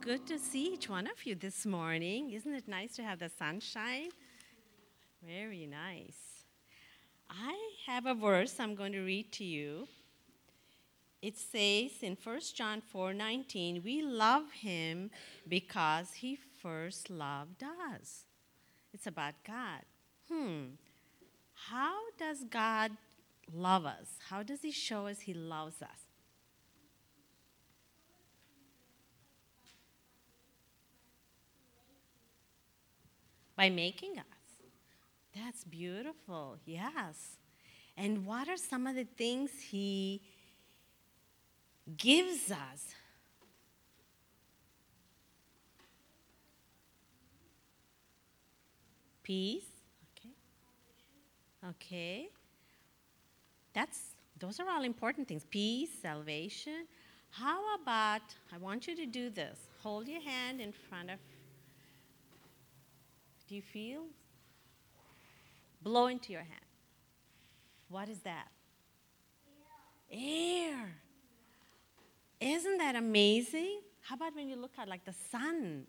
good to see each one of you this morning. Isn't it nice to have the sunshine? Very nice. I have a verse I'm going to read to you. It says in 1 John 4:19, "We love him because he first loved us." It's about God. Hmm. How does God love us? How does he show us he loves us? By making us. That's beautiful, yes. And what are some of the things He gives us? Peace, okay. Okay. That's those are all important things. Peace, salvation. How about I want you to do this. Hold your hand in front of do you feel? Blow into your hand. What is that? Air. Isn't that amazing? How about when you look at like the sun?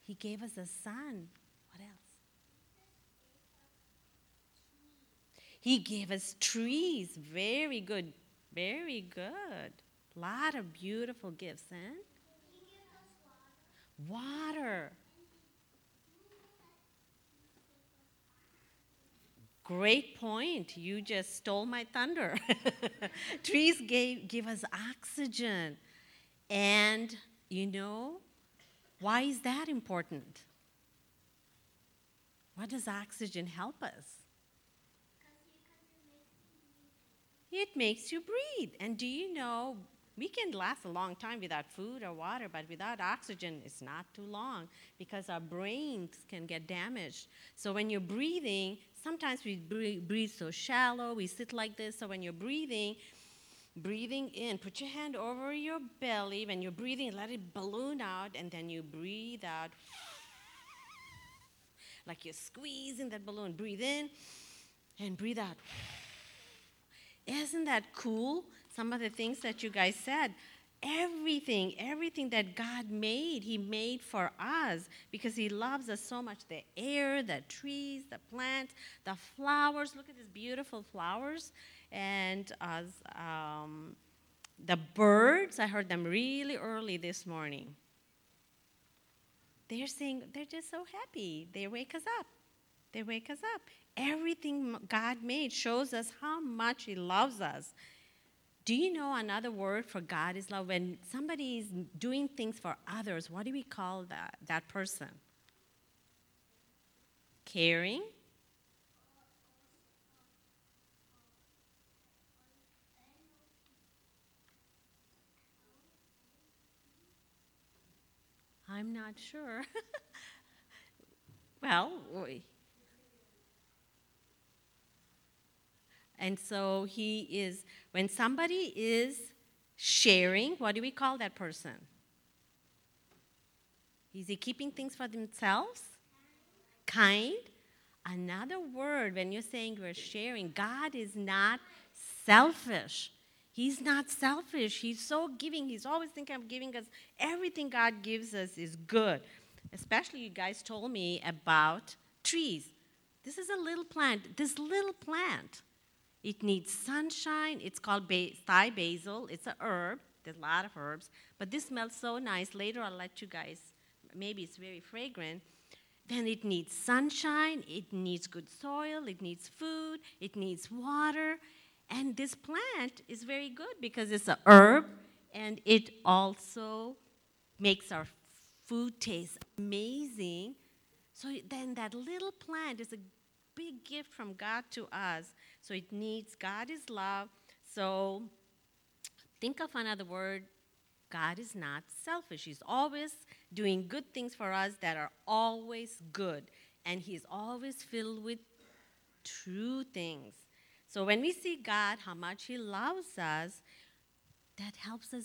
He gave us the sun. What else? He gave us trees. Very good. Very good. A lot of beautiful gifts, eh? Water. Great point. You just stole my thunder. Trees gave, give us oxygen. And you know, why is that important? What does oxygen help us? It makes you breathe. And do you know we can last a long time without food or water, but without oxygen, it's not too long because our brains can get damaged. So when you're breathing, sometimes we breathe so shallow, we sit like this. So when you're breathing, breathing in, put your hand over your belly. When you're breathing, let it balloon out, and then you breathe out. Like you're squeezing that balloon. Breathe in and breathe out. Isn't that cool? some of the things that you guys said. Everything, everything that God made, He made for us because He loves us so much. The air, the trees, the plants, the flowers. Look at these beautiful flowers. And as, um, the birds, I heard them really early this morning. They're saying, they're just so happy. They wake us up. They wake us up. Everything God made shows us how much He loves us. Do you know another word for God is love? When somebody is doing things for others, what do we call that, that person? Caring? I'm not sure. well, And so he is, when somebody is sharing, what do we call that person? Is he keeping things for themselves? Kind. Another word, when you're saying you're sharing, God is not selfish. He's not selfish. He's so giving. He's always thinking of giving us everything God gives us is good. Especially, you guys told me about trees. This is a little plant. This little plant it needs sunshine. It's called ba- Thai basil. It's a herb. There's a lot of herbs. But this smells so nice. Later, I'll let you guys, maybe it's very fragrant. Then it needs sunshine. It needs good soil. It needs food. It needs water. And this plant is very good because it's a herb and it also makes our food taste amazing. So then that little plant is a big gift from God to us. So it needs God is love. So think of another word. God is not selfish. He's always doing good things for us that are always good. And He's always filled with true things. So when we see God, how much He loves us, that helps us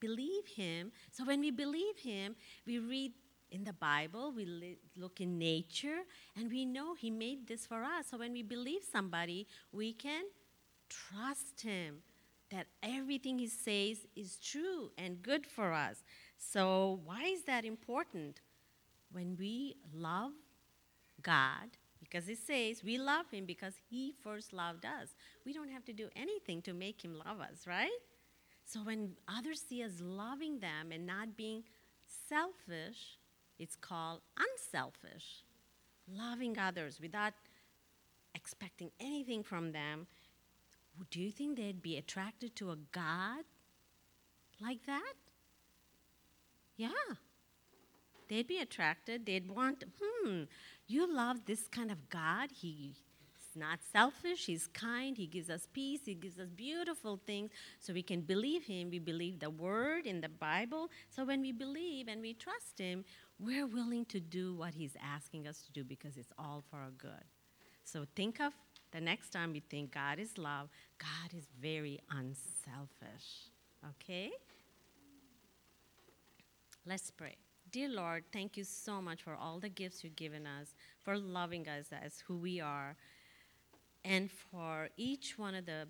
believe Him. So when we believe Him, we read in the Bible, we li- look in nature, and we know He made this for us. So when we believe somebody, we can trust Him that everything He says is true and good for us. So, why is that important? When we love God, because it says we love Him because He first loved us. We don't have to do anything to make Him love us, right? So, when others see us loving them and not being selfish, it's called unselfish. Loving others without expecting anything from them. Do you think they'd be attracted to a God like that? Yeah. They'd be attracted. They'd want, hmm, you love this kind of God. He's not selfish. He's kind. He gives us peace. He gives us beautiful things so we can believe Him. We believe the Word in the Bible. So when we believe and we trust Him, we're willing to do what He's asking us to do because it's all for our good. So think of the next time you think God is love, God is very unselfish. Okay? Let's pray. Dear Lord, thank you so much for all the gifts you've given us, for loving us as who we are, and for each one of the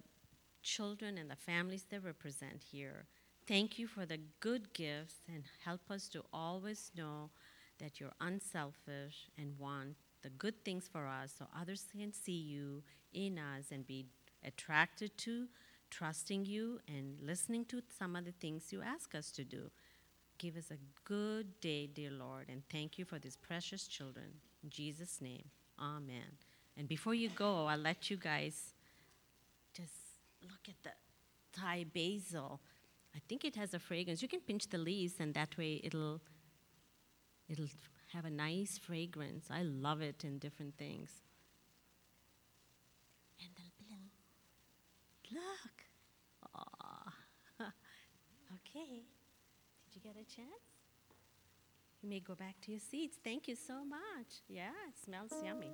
children and the families that represent here. Thank you for the good gifts and help us to always know that you're unselfish and want the good things for us so others can see you in us and be attracted to trusting you and listening to some of the things you ask us to do. Give us a good day, dear Lord, and thank you for these precious children. In Jesus' name, amen. And before you go, I'll let you guys just look at the Thai basil. I think it has a fragrance. You can pinch the leaves, and that way it'll it'll have a nice fragrance. I love it in different things. And look. Aw. okay Did you get a chance? You may go back to your seats. Thank you so much. Yeah, it smells yummy.